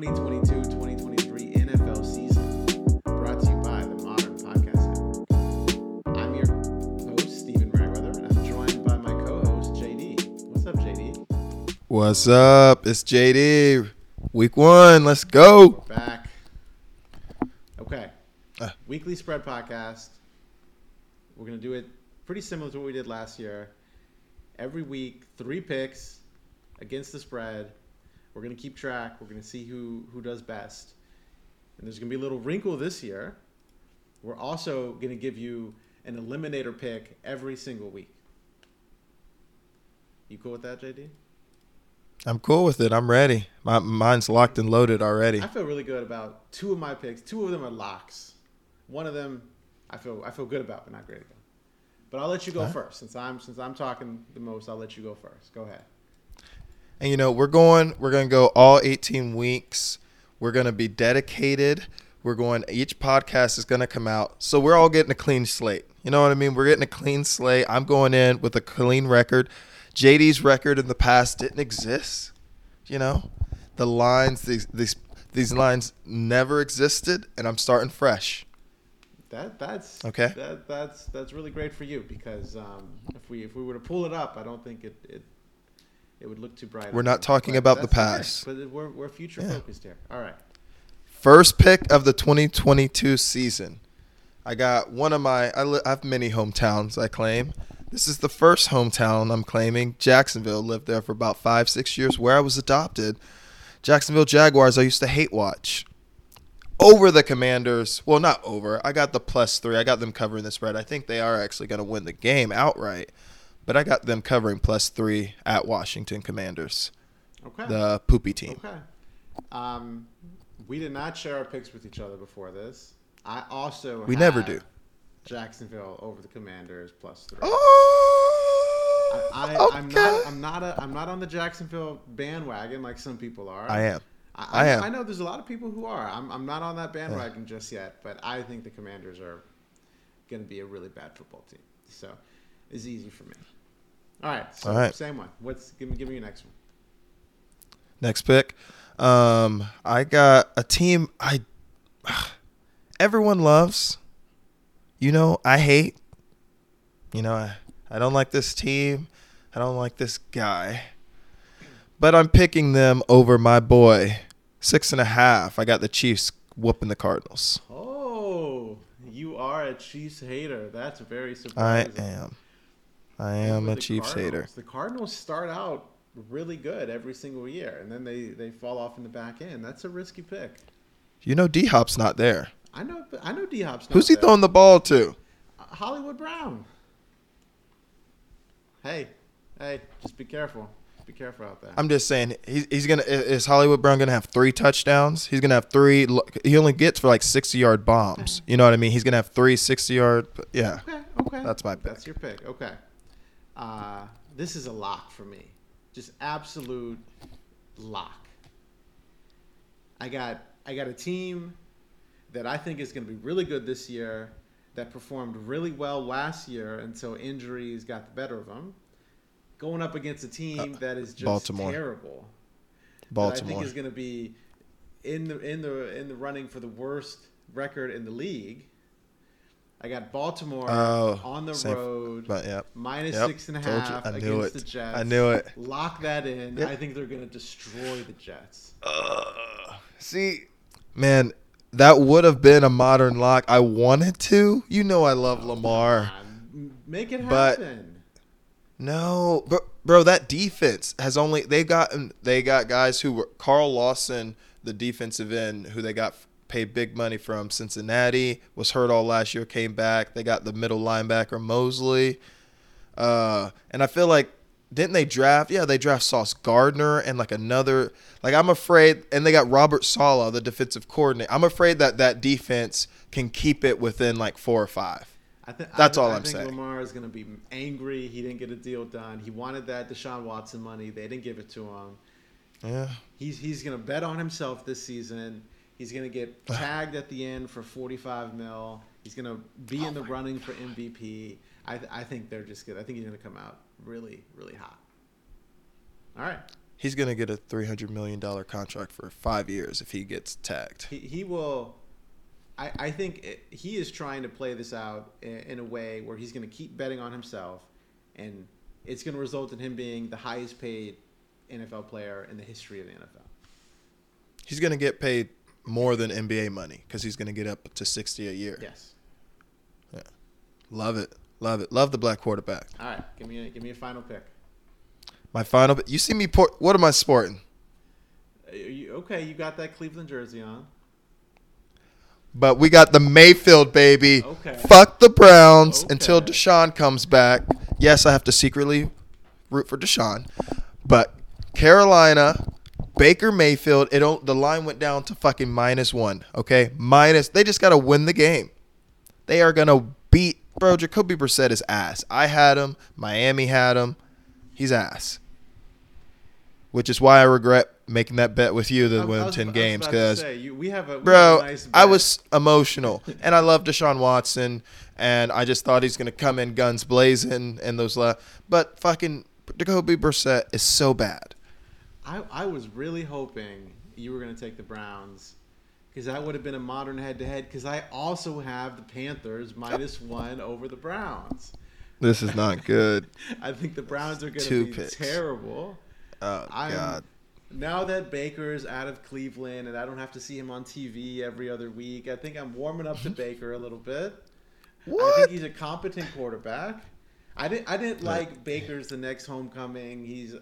2022-2023 NFL season, brought to you by the Modern Podcast Network. I'm your host, Stephen Ragweather, and I'm joined by my co-host, JD. What's up, JD? What's up? It's JD. Week one. Let's go. Back. Okay. Ah. Weekly spread podcast. We're gonna do it pretty similar to what we did last year. Every week, three picks against the spread. We're gonna keep track. We're gonna see who who does best. And there's gonna be a little wrinkle this year. We're also gonna give you an eliminator pick every single week. You cool with that, JD? I'm cool with it. I'm ready. My mine's locked and loaded already. I feel really good about two of my picks. Two of them are locks. One of them, I feel I feel good about, but not great about. But I'll let you go first since I'm since I'm talking the most. I'll let you go first. Go ahead. And you know, we're going we're going to go all 18 weeks. We're going to be dedicated. We're going each podcast is going to come out. So we're all getting a clean slate. You know what I mean? We're getting a clean slate. I'm going in with a clean record. JD's record in the past didn't exist. You know? The lines these these these lines never existed and I'm starting fresh. That that's Okay. That that's that's really great for you because um, if we if we were to pull it up, I don't think it it, it would look too bright. We're not talking about the past. but we're we're future Yeah. focused here. All right. First pick of the 2022 season. I got one of my, I, li- I have many hometowns I claim. This is the first hometown I'm claiming. Jacksonville. Lived there for about five, six years where I was adopted. Jacksonville Jaguars, I used to hate watch. Over the Commanders. Well, not over. I got the plus three. I got them covering the spread. I think they are actually going to win the game outright. But I got them covering plus three at Washington Commanders, Okay. the poopy team. Okay. Um, we did not share our picks with each other before this. I also We never do. Jacksonville over the Commanders plus three. Oh, I, I, okay. I'm not. I'm not. A, I'm not on the Jacksonville bandwagon like some people are. I am. I, I am. I know there's a lot of people who are. I'm, I'm not on that bandwagon just yet, but I think the Commanders are going to be a really bad football team. So it's easy for me. All right. So All right. same one. What's give me give me your next one. Next pick. Um, I got a team I everyone loves. You know, I hate. You know, I, I don't like this team. I don't like this guy. But I'm picking them over my boy. Six and a half. I got the Chiefs whooping the Cardinals. Oh, you are a Chiefs hater. That's very surprising. I am. I am a Chiefs hater. The Cardinals start out really good every single year, and then they, they fall off in the back end. That's a risky pick. You know, D Hop's not there. I know. I know. D Hop's. Who's he throwing the ball to? Uh, Hollywood Brown. Hey, hey, just be careful. Be careful out there. I'm just saying he's, he's gonna is Hollywood Brown gonna have three touchdowns? He's gonna have three. He only gets for like 60 yard bombs. You know what I mean? He's gonna have three 60 yard. Yeah, okay, okay. That's my pick. That's your pick. Okay. Uh, this is a lock for me. Just absolute lock. I got I got a team that I think is going to be really good this year. That performed really well last year until injuries got the better of them. Going up against a team that is just Uh, Baltimore. terrible. that I Baltimore. think is going to be in the in the in the running for the worst record in the league. I got Baltimore Oh, on the same- road But yeah, minus Yep, six and a half I knew against it. the Jets. I knew it. Lock that in. Yep. I think they're going to destroy the Jets. Uh, see, man, that would have been a modern lock. I wanted to. You know, I love Lamar. Come Make it But- happen. No, bro, bro, that defense has only they got they got guys who were Carl Lawson, the defensive end, who they got paid big money from Cincinnati, was hurt all last year, came back. They got the middle linebacker Mosley, uh, and I feel like didn't they draft? Yeah, they draft Sauce Gardner and like another. Like I'm afraid, and they got Robert Saleh, the defensive coordinator. I'm afraid that that defense can keep it within like four or five. I th- That's I, all I I'm think saying. Lamar is going to be angry. He didn't get a deal done. He wanted that Deshaun Watson money. They didn't give it to him. Yeah. He's he's going to bet on himself this season. He's going to get tagged at the end for 45 mil. He's going to be Oh in the running for MVP. I, th- I think they're just good. I think he's going to come out really, really hot. All right. He's gonna get a three hundred million dollar contract for five years if he gets tagged. He, he will. I, I think it, he is trying to play this out in, in a way where he's going to keep betting on himself, and it's going to result in him being the highest paid NFL player in the history of the NFL. He's gonna get paid more than NBA money because he's gonna get up to sixty a year. Yes. Yeah. Love it, love it, love the black quarterback. All right. Give me a, give me a final pick. My final. You see me? Port, what am I sporting? Uh, you- okay, you got that Cleveland jersey on. But we got the Mayfield baby. Okay. Fuck the Browns until Deshaun comes back. Yes, I have to secretly root for Deshaun, but Carolina, Baker Mayfield. It don't. The line went down to fucking minus one. Okay, minus. They just got to win the game. They are gonna beat. Bro, Jacoby Brissett is ass. I had him. Miami had him. He's ass. Which is why I regret making that bet with you to I win was- ten I was games because we have a we have bro, a nice I was emotional, and I love Deshaun Watson, and I just thought he's gonna come in guns blazing and those. La- but fucking Jacoby Brissett is so bad. I, I was really hoping you were going to take the Browns because that would have been a modern head to head. Because I also have the Panthers minus one over the Browns. This is not good. I think the Browns are going to be picks. terrible. Oh I'm, God, Now that Baker's out of Cleveland and I don't have to see him on TV every other week, I think I'm warming up to Baker a little bit. What? I think he's a competent quarterback. I didn't. I didn't like Baker's the next homecoming. He's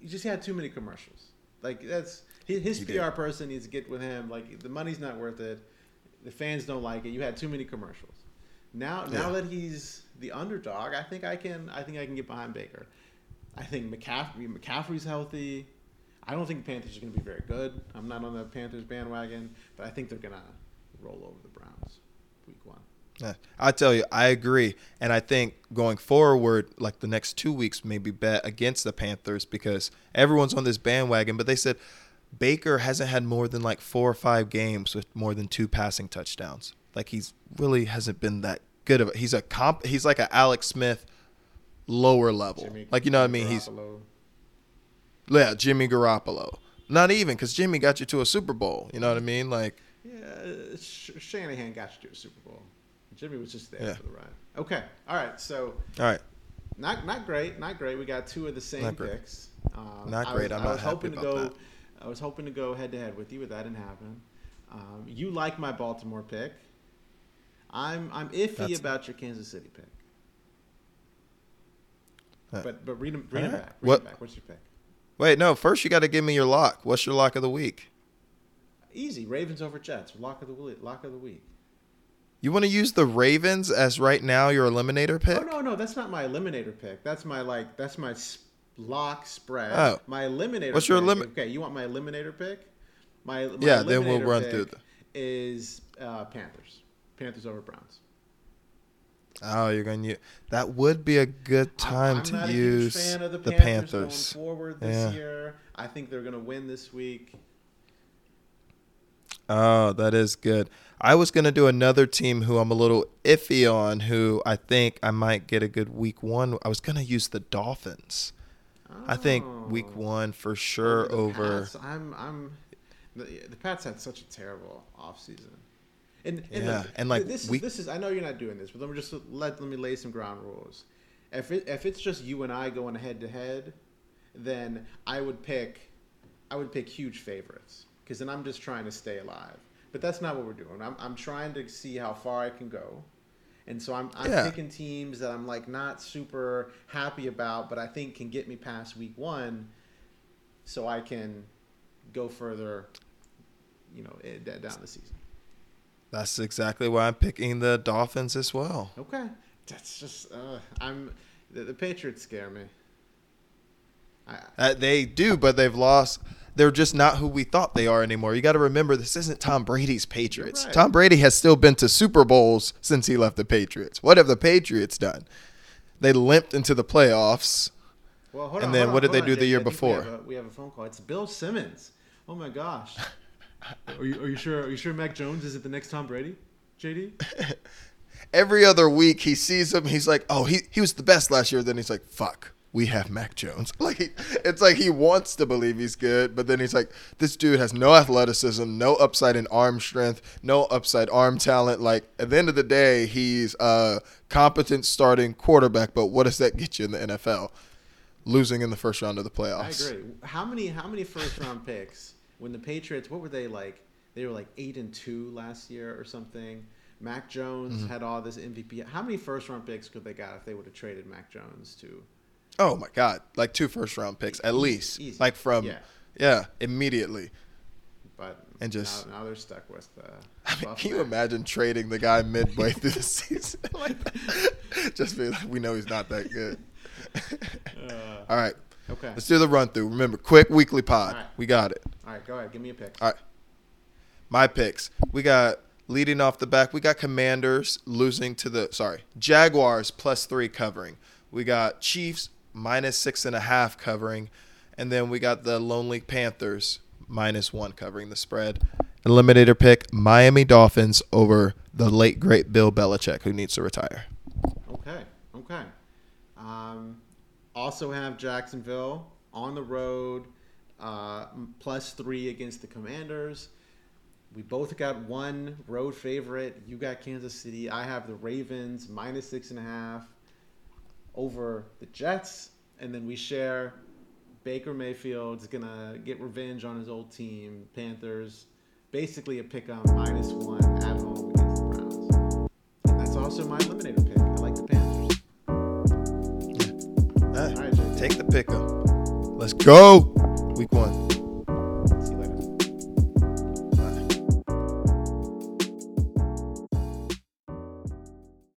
he just had too many commercials. Like that's his, his PR did. person needs to get with him. Like the money's not worth it. The fans don't like it. You had too many commercials. Now now that he's the underdog, I think I can. I think I can get behind Baker. I think McCaffrey McCaffrey's healthy. I don't think the Panthers are going to be very good. I'm not on the Panthers bandwagon, but I think they're going to roll over the Browns week one. Yeah, I tell you, I agree, and I think going forward, like the next two weeks, maybe bet against the Panthers because everyone's on this bandwagon. But they said Baker hasn't had more than like four or five games with more than two passing touchdowns. Like he's really hasn't been that good of. A, he's a comp. He's like a Alex Smith lower level. Jimmy like you know what I mean? He's yeah, Jimmy Garoppolo. Not even because Jimmy got you to a Super Bowl. You know what I mean? Like Yeah, Sh- Shanahan got you to a Super Bowl. Jimmy was just there Yeah. for the ride. Okay, all right. So all right, not not great, not great. We got two of the same Not great. picks. Um, Not I great, Was, I'm I not was happy hoping to go. that. I was hoping to go head to head with you, but that didn't happen. Um, you like my Baltimore pick. I'm I'm iffy That's- about your Kansas City pick. Uh, But but read them read 'em alright. back. Read What- back. What's your pick? wait, no. First, you got to give me your lock. What's your lock of the week? Easy. Ravens over Jets. Lock of the week. Lock of the week. You want to use the Ravens as right now your eliminator pick? Oh no, no, that's not my eliminator pick. That's my like that's my lock spread. Oh. My eliminator. What's your pick- limit- Okay, you want my eliminator pick? My, my Yeah, then we'll run through the- Is uh, Panthers? Panthers over Browns. Oh, you're going to use. That would be a good I'm- time I'm, to use fan of the the Panthers, Panthers. going forward this Yeah. year. I think they're going to win this week. Oh, that is good. I was going to do another team who I'm a little iffy on, who I think I might get a good week one. I was going to use the Dolphins. I think week Oh. one for sure over. Pats, I'm I'm the, the Pats had such a terrible offseason. And, and Yeah, look, and, like, this is this is I know you're not doing this, but let me just let let me lay some ground rules. If it, if it's just you and I going head to head, then I would pick I would pick huge favorites because then I'm just trying to stay alive. But that's not what we're doing. I'm I'm trying to see how far I can go. And so I'm, I'm Yeah. picking teams that I'm like not super happy about, but I think can get me past week one, so I can go further, you know, eh, down the season. That's exactly why I'm picking the Dolphins as well. Okay, that's just uh, I'm the, the Patriots scare me. I, Uh, they do, but they've lost. They're just not who we thought they are anymore. You got to remember, this isn't Tom Brady's Patriots. right. Tom Brady has still been to Super Bowls since he left the Patriots. What have the Patriots done? They limped into the playoffs. well, hold And on, then hold what did they do on, the year before? We have, a, we have a phone call. It's Bill Simmons. Oh my gosh. are you are you sure? Are you sure Mac Jones is it the next Tom Brady? JD. Every other week, he sees him. He's like, "Oh, he he was the best last year." Then he's like, "Fuck, we have Mac Jones. Like he, it's like he wants to believe he's good, but then he's like, this dude has no athleticism, no upside in arm strength, no upside arm talent. Like at the end of the day, he's a competent starting quarterback, but what does that get you in the NFL? Losing in the first round of the playoffs. I agree. How many how many first round picks when the Patriots? What were they like? They were like eight and two last year or something. Mac Jones Mm-hmm. had all this MVP. How many first round picks could they got if they would have traded Mac Jones to? Oh my God! Like two first round picks at least. Easy. Like from Yeah. yeah, immediately. But And just- now, now they're stuck with. Uh, I mean, can you imagine trading the guy midway through the season like that? Just be like, we know he's not that good. Uh, All right, okay. let's do the run through. Remember, quick weekly pod. Right. We got it. All right, go ahead. Give me a pick. All right. My picks. We got leading off the back. We got Commanders losing to the sorry Jaguars plus three covering. We got Chiefs minus six and a half covering, and then we got the Lonely Panthers minus one covering the spread. Eliminator pick: Miami Dolphins over the late great Bill Belichick, who needs to retire. Okay. Okay. Um, also have Jacksonville on the road, uh, plus three against the Commanders. We both got one road favorite. You got Kansas City. I have the Ravens minus six and a half over the Jets, and then we share. Baker Mayfield's gonna get revenge on his old team, Panthers. Basically, a pick on minus one at home against the Browns. And that's also my eliminator pick. I like the Panthers. All All right, Jake. Take the pick up. Let's go. Week one.